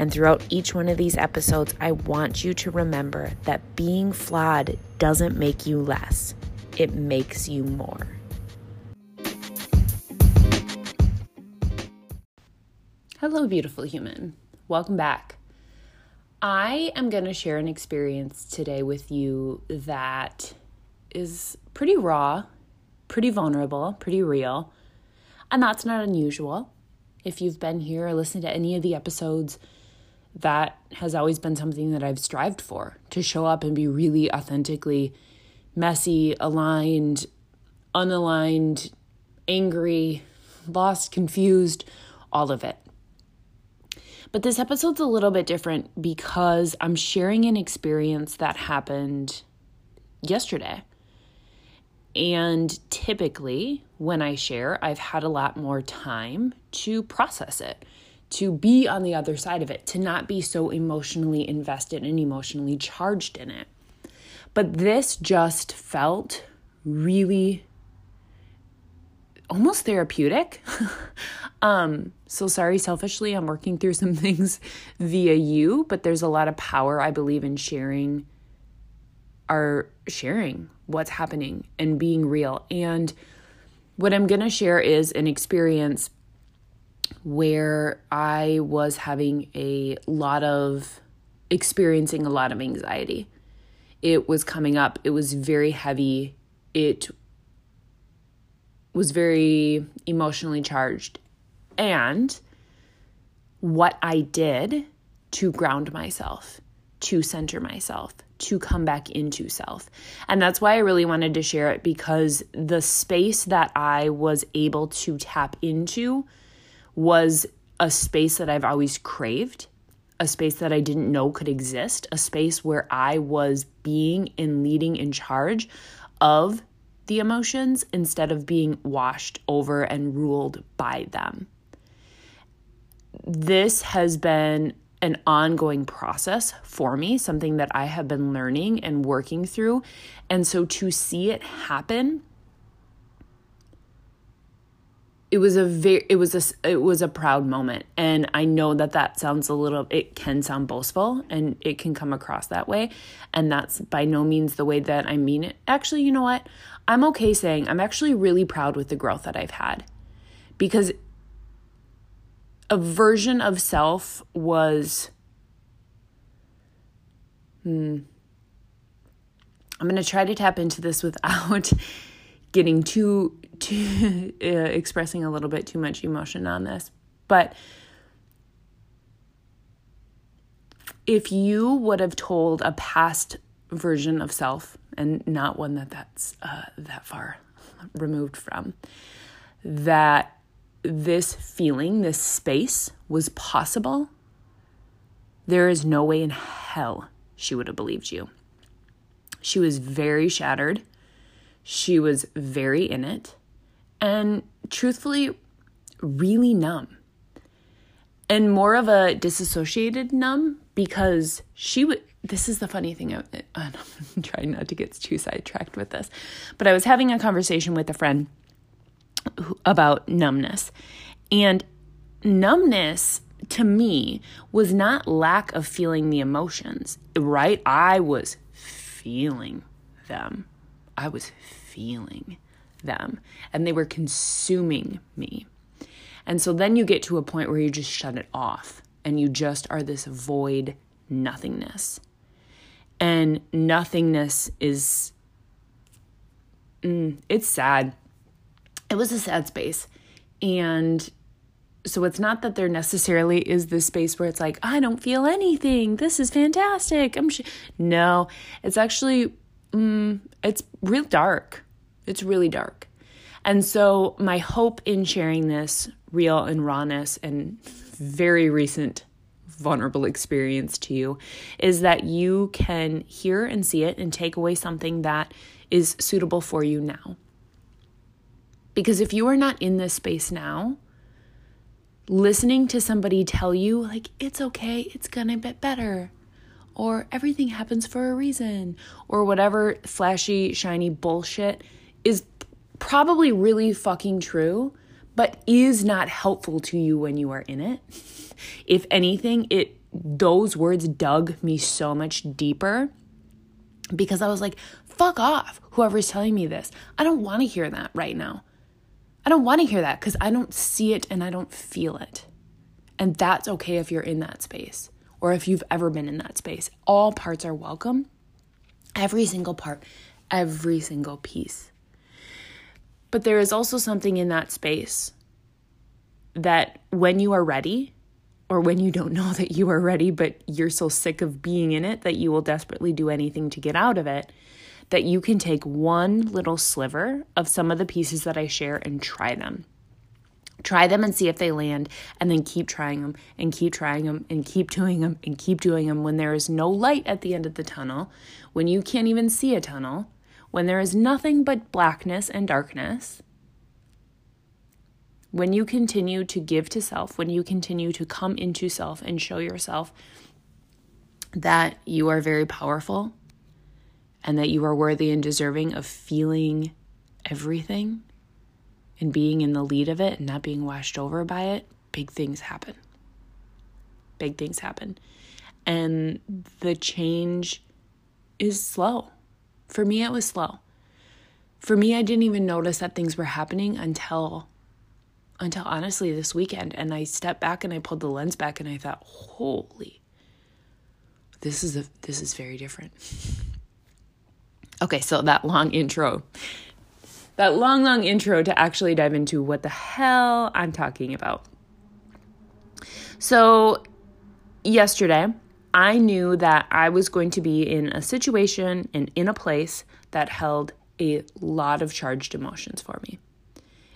And throughout each one of these episodes, I want you to remember that being flawed doesn't make you less, it makes you more. Hello, beautiful human. Welcome back. I am going to share an experience today with you that is pretty raw, pretty vulnerable, pretty real. And that's not unusual. If you've been here or listened to any of the episodes, that has always been something that I've strived for to show up and be really authentically messy, aligned, unaligned, angry, lost, confused, all of it. But this episode's a little bit different because I'm sharing an experience that happened yesterday. And typically, when I share, I've had a lot more time to process it to be on the other side of it, to not be so emotionally invested and emotionally charged in it. But this just felt really almost therapeutic. um, so sorry, selfishly, I'm working through some things via you, but there's a lot of power I believe in sharing our sharing what's happening and being real. And what I'm going to share is an experience where I was having a lot of experiencing a lot of anxiety. It was coming up, it was very heavy, it was very emotionally charged. And what I did to ground myself, to center myself, to come back into self. And that's why I really wanted to share it because the space that I was able to tap into was a space that I've always craved, a space that I didn't know could exist, a space where I was being and leading in charge of the emotions instead of being washed over and ruled by them. This has been an ongoing process for me, something that I have been learning and working through. And so to see it happen it was a very it was a it was a proud moment. And i know that that sounds a little it can sound boastful and it can come across that way. And that's by no means the way that i mean it. Actually you know what? I'm okay saying i'm actually really proud with the growth that i've had. Because a version of self was hmm i'm going to try to tap into this without getting too too uh, expressing a little bit too much emotion on this. But if you would have told a past version of self and not one that that's uh, that far removed from that this feeling this space was possible there is no way in hell she would have believed you. She was very shattered she was very in it and truthfully, really numb. And more of a disassociated numb because she would. This is the funny thing. I, uh, uh, I'm trying not to get too sidetracked with this, but I was having a conversation with a friend about numbness. And numbness to me was not lack of feeling the emotions, right? I was feeling them. I was feeling them and they were consuming me. And so then you get to a point where you just shut it off and you just are this void nothingness. And nothingness is, mm, it's sad. It was a sad space. And so it's not that there necessarily is this space where it's like, I don't feel anything. This is fantastic. I'm sh-. no, it's actually, mm, it's real dark. It's really dark. And so, my hope in sharing this real and rawness and very recent vulnerable experience to you is that you can hear and see it and take away something that is suitable for you now. Because if you are not in this space now, listening to somebody tell you, like, it's okay, it's gonna get better, or everything happens for a reason, or whatever flashy, shiny bullshit is probably really fucking true, but is not helpful to you when you are in it. if anything, it those words dug me so much deeper because I was like, fuck off, whoever's telling me this. I don't want to hear that right now. I don't want to hear that because I don't see it and I don't feel it. And that's okay if you're in that space or if you've ever been in that space. All parts are welcome. Every single part, every single piece. But there is also something in that space that when you are ready, or when you don't know that you are ready, but you're so sick of being in it that you will desperately do anything to get out of it, that you can take one little sliver of some of the pieces that I share and try them. Try them and see if they land, and then keep trying them and keep trying them and keep doing them and keep doing them when there is no light at the end of the tunnel, when you can't even see a tunnel, when there is nothing but blackness and darkness. When you continue to give to self, when you continue to come into self and show yourself that you are very powerful, and that you are worthy and deserving of feeling everything and being in the lead of it and not being washed over by it, big things happen. Big things happen. And the change is slow. For me, it was slow. For me, I didn't even notice that things were happening until until honestly this weekend and I stepped back and I pulled the lens back and I thought, "Holy. This is a this is very different." Okay, so that long intro. That long, long intro to actually dive into what the hell I'm talking about. So, yesterday, I knew that I was going to be in a situation and in a place that held a lot of charged emotions for me.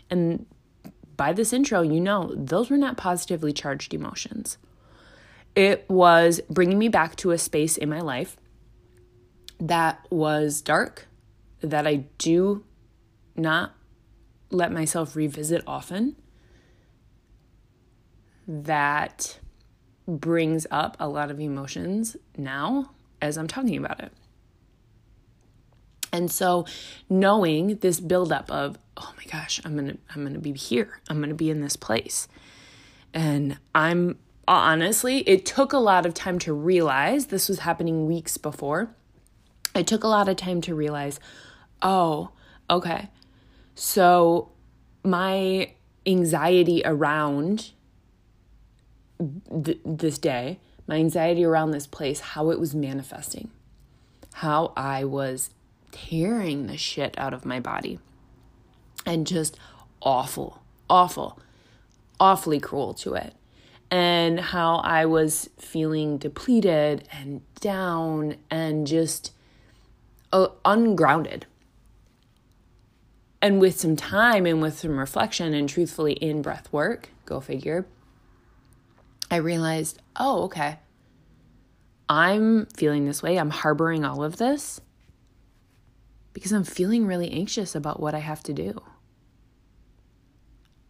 And by this intro, you know, those were not positively charged emotions. It was bringing me back to a space in my life that was dark, that I do not let myself revisit often, that brings up a lot of emotions now as I'm talking about it. And so knowing this buildup of, oh my gosh, I'm gonna I'm gonna be here. I'm gonna be in this place. And I'm honestly, it took a lot of time to realize this was happening weeks before it took a lot of time to realize, oh, okay. So my anxiety around th- this day, my anxiety around this place, how it was manifesting, how I was tearing the shit out of my body, and just awful, awful, awfully cruel to it. And how I was feeling depleted and down and just uh, ungrounded. And with some time and with some reflection and truthfully in breath work, go figure, I realized, oh, okay. I'm feeling this way. I'm harboring all of this because I'm feeling really anxious about what I have to do.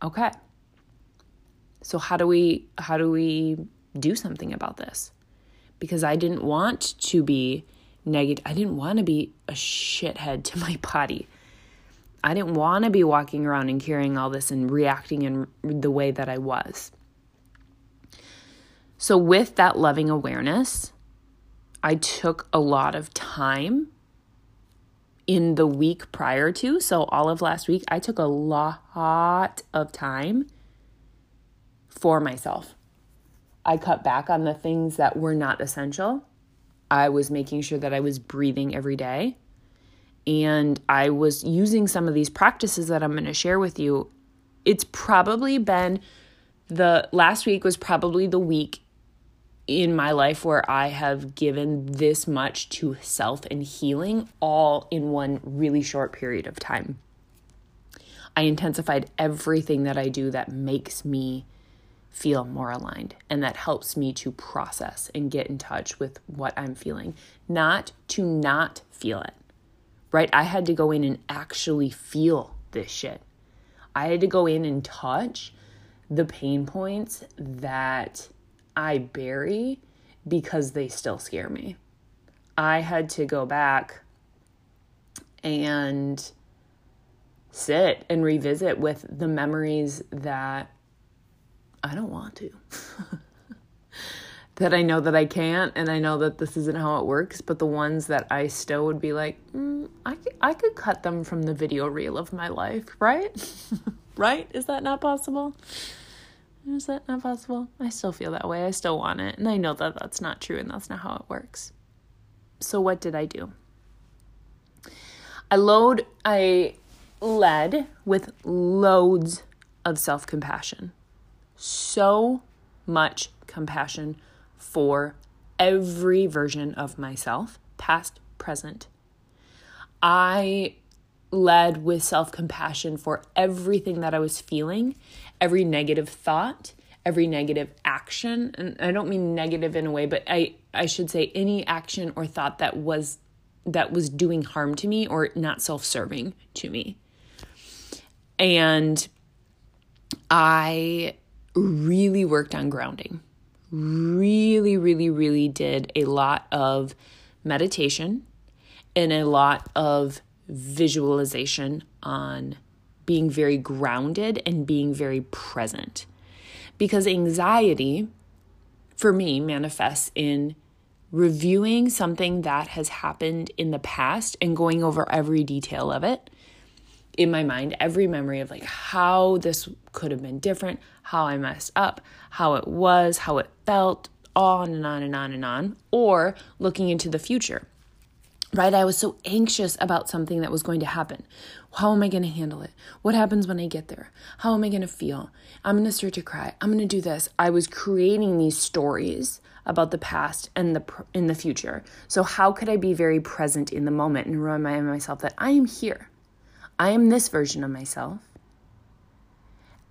Okay. So how do we how do we do something about this? Because I didn't want to be negative. I didn't want to be a shithead to my body. I didn't want to be walking around and carrying all this and reacting in the way that I was. So, with that loving awareness, I took a lot of time in the week prior to. So, all of last week, I took a lot of time for myself. I cut back on the things that were not essential I was making sure that I was breathing every day. And I was using some of these practices that I'm going to share with you. It's probably been the last week was probably the week in my life where I have given this much to self and healing all in one really short period of time. I intensified everything that I do that makes me feel more aligned. And that helps me to process and get in touch with what I'm feeling, not to not feel it, right? I had to go in and actually feel this shit. I had to go in and touch the pain points that I bury because they still scare me. I had to go back and sit and revisit with the memories that I don't want to. that I know that I can't, and I know that this isn't how it works, but the ones that I still would be like, mm, I, could, I could cut them from the video reel of my life, right? right? Is that not possible? Is that not possible? I still feel that way. I still want it. And I know that that's not true and that's not how it works. So, what did I do? I load, I led with loads of self compassion so much compassion for every version of myself, past, present. I led with self compassion for everything that I was feeling, every negative thought, every negative action. And I don't mean negative in a way, but I, I should say any action or thought that was that was doing harm to me or not self-serving to me. And I really worked on grounding. Really, really, really did a lot of meditation and a lot of visualization on being very grounded and being very present. Because anxiety, for me, manifests in reviewing something that has happened in the past and going over every detail of it in my mind every memory of like how this could have been different, how I messed up, how it was, how it felt, on and on and on and on, or looking into the future. Right? I was so anxious about something that was going to happen. How am I going to handle it? What happens when I get there? How am I going to feel? I'm going to start to cry. I'm going to do this. I was creating these stories about the past and the in the future. So how could I be very present in the moment and remind myself that I am here? I am this version of myself.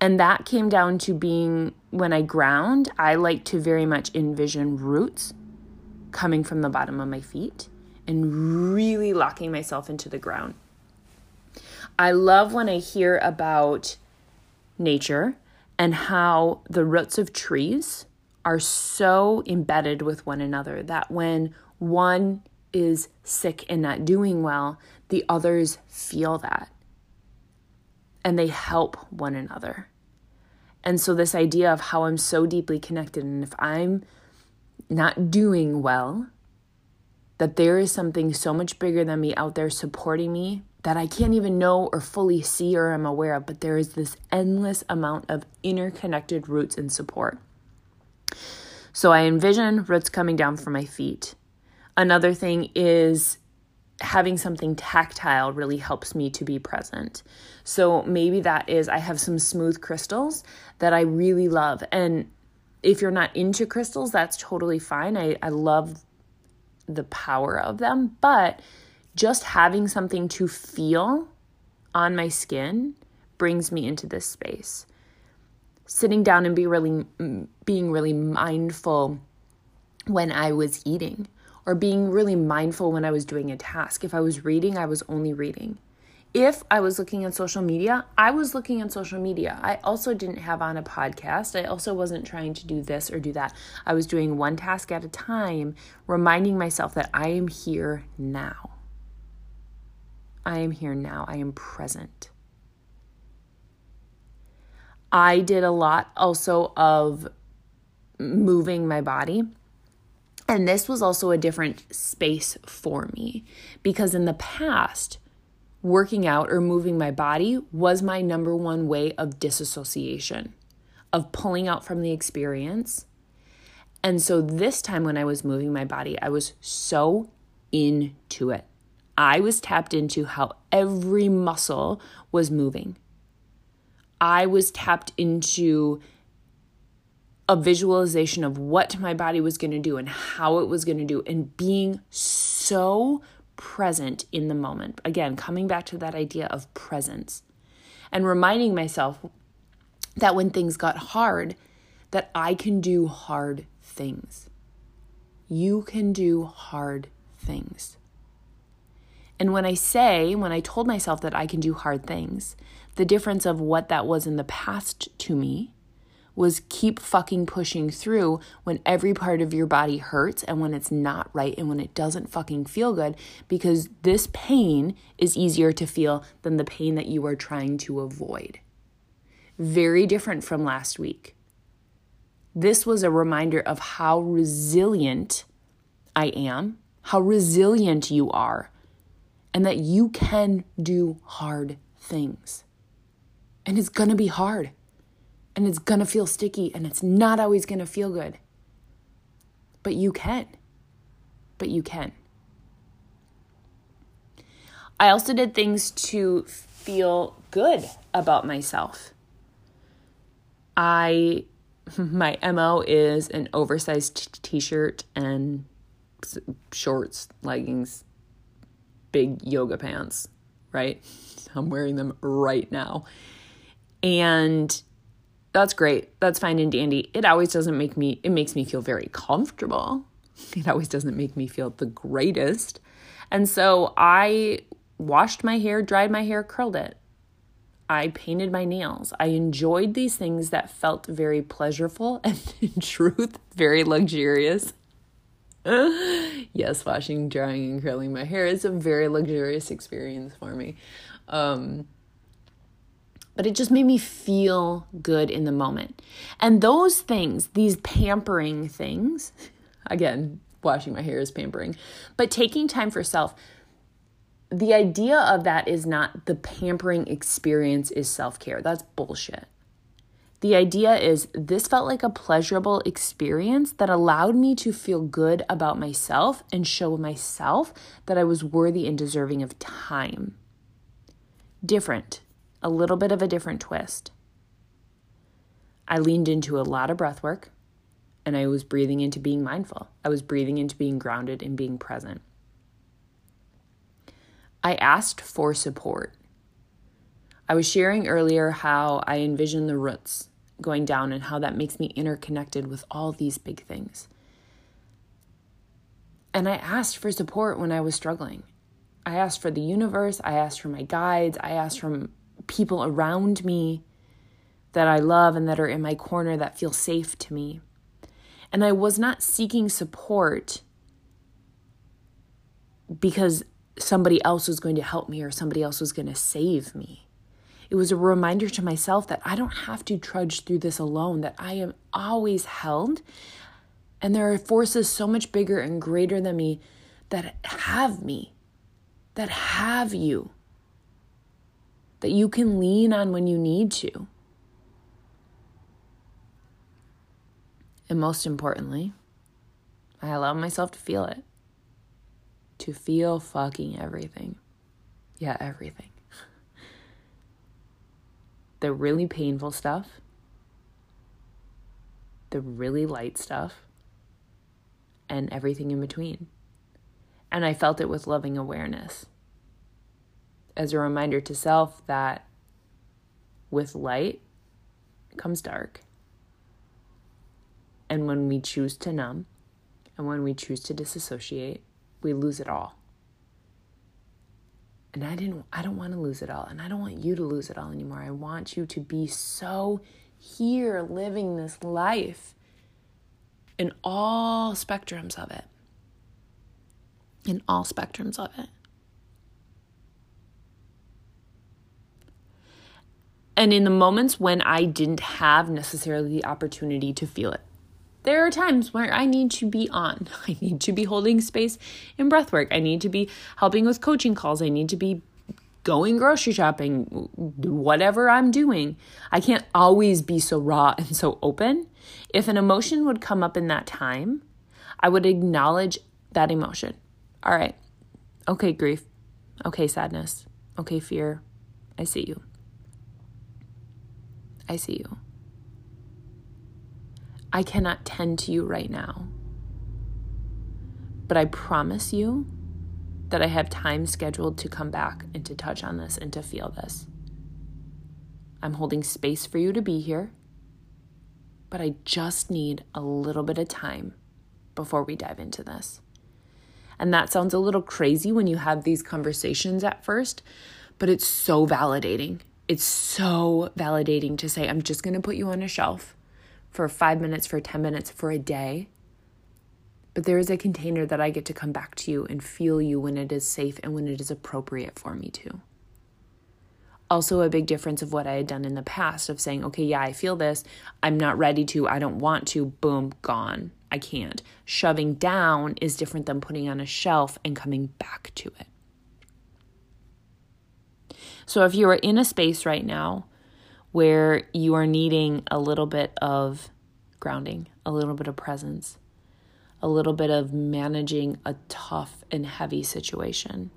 And that came down to being when I ground, I like to very much envision roots coming from the bottom of my feet and really locking myself into the ground. I love when I hear about nature and how the roots of trees are so embedded with one another that when one is sick and not doing well, the others feel that and they help one another. And so, this idea of how I'm so deeply connected, and if I'm not doing well, that there is something so much bigger than me out there supporting me that I can't even know or fully see or am aware of, but there is this endless amount of interconnected roots and support. So I envision roots coming down from my feet. Another thing is having something tactile really helps me to be present. So maybe that is I have some smooth crystals that I really love. And if you're not into crystals, that's totally fine. I, I love the power of them, but just having something to feel on my skin brings me into this space. Sitting down and be really being really mindful when I was eating or being really mindful when I was doing a task. If I was reading, I was only reading. If I was looking at social media, I was looking at social media. I also didn't have on a podcast. I also wasn't trying to do this or do that. I was doing one task at a time, reminding myself that I am here now. I am here now. I am present. I did a lot also of moving my body. And this was also a different space for me because in the past, working out or moving my body was my number one way of disassociation, of pulling out from the experience. And so this time when I was moving my body, I was so into it. I was tapped into how every muscle was moving. I was tapped into a visualization of what my body was going to do and how it was going to do and being so present in the moment. Again, coming back to that idea of presence and reminding myself that when things got hard, that I can do hard things. You can do hard things. And when I say, when I told myself that I can do hard things, the difference of what that was in the past to me was keep fucking pushing through when every part of your body hurts and when it's not right and when it doesn't fucking feel good because this pain is easier to feel than the pain that you are trying to avoid. Very different from last week. This was a reminder of how resilient I am, how resilient you are, and that you can do hard things. And it's gonna be hard and it's gonna feel sticky and it's not always gonna feel good. But you can. But you can. I also did things to feel good about myself. I my MO is an oversized t-shirt and shorts, leggings, big yoga pants, right? I'm wearing them right now. And that's great. That's fine and dandy. It always doesn't make me, it makes me feel very comfortable. It always doesn't make me feel the greatest. And so I washed my hair, dried my hair, curled it. I painted my nails. I enjoyed these things that felt very pleasurable and, in truth, very luxurious. yes, washing, drying, and curling my hair is a very luxurious experience for me. Um, but it just made me feel good in the moment. And those things, these pampering things, again, washing my hair is pampering, but taking time for self, the idea of that is not the pampering experience is self care. That's bullshit. The idea is this felt like a pleasurable experience that allowed me to feel good about myself and show myself that I was worthy and deserving of time. Different a little bit of a different twist. I leaned into a lot of breath work and I was breathing into being mindful. I was breathing into being grounded and being present. I asked for support. I was sharing earlier how I envision the roots going down and how that makes me interconnected with all these big things. And I asked for support when I was struggling. I asked for the universe, I asked for my guides, I asked from people around me that I love and that are in my corner that feel safe to me. And I was not seeking support because somebody else was going to help me or somebody else was going to save me. It was a reminder to myself that I don't have to trudge through this alone, that I am always held. And there are forces so much bigger and greater than me that have me, that have you that you can lean on when you need to. And most importantly, I allow myself to feel it. To feel fucking everything. Yeah, everything. the really painful stuff, the really light stuff, and everything in between. And I felt it with loving awareness as a reminder to self that with light comes dark. And when we choose to numb and when we choose to disassociate, we lose it all. And I didn't I don't want to lose it all and I don't want you to lose it all anymore. I want you to be so here living this life in all spectrums of it. In all spectrums of it. And in the moments when I didn't have necessarily the opportunity to feel it. There are times where I need to be on. I need to be holding space in breath work. I need to be helping with coaching calls. I need to be going grocery shopping, whatever I'm doing. I can't always be so raw and so open. If an emotion would come up in that time, I would acknowledge that emotion. All right. Okay, grief. Okay, sadness. Okay, fear. I see you. I see you. I cannot tend to you right now. But I promise you that I have time scheduled to come back and to touch on this and to feel this. I'm holding space for you to be here, but I just need a little bit of time before we dive into this. And that sounds a little crazy when you have these conversations at first, but it's so validating. It's so validating to say, I'm just going to put you on a shelf for five minutes, for 10 minutes, for a day. But there is a container that I get to come back to you and feel you when it is safe and when it is appropriate for me to. Also, a big difference of what I had done in the past of saying, okay, yeah, I feel this. I'm not ready to. I don't want to. Boom, gone. I can't. Shoving down is different than putting on a shelf and coming back to it. So, if you are in a space right now where you are needing a little bit of grounding, a little bit of presence, a little bit of managing a tough and heavy situation,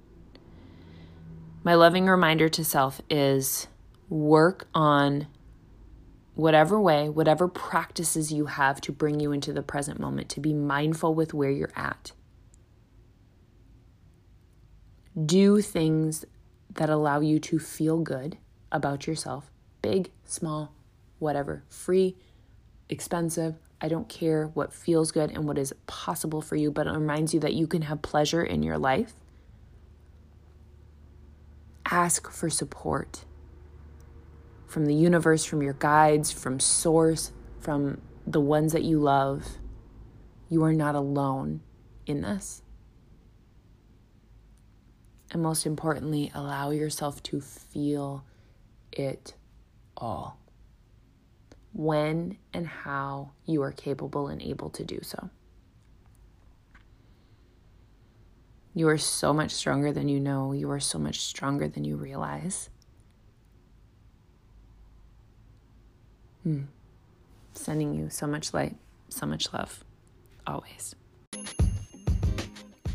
my loving reminder to self is work on whatever way, whatever practices you have to bring you into the present moment, to be mindful with where you're at. Do things that allow you to feel good about yourself big, small, whatever, free, expensive. I don't care what feels good and what is possible for you, but it reminds you that you can have pleasure in your life. Ask for support from the universe, from your guides, from source, from the ones that you love. You are not alone in this. And most importantly, allow yourself to feel it all. When and how you are capable and able to do so. You are so much stronger than you know. You are so much stronger than you realize. Hmm. Sending you so much light, so much love, always.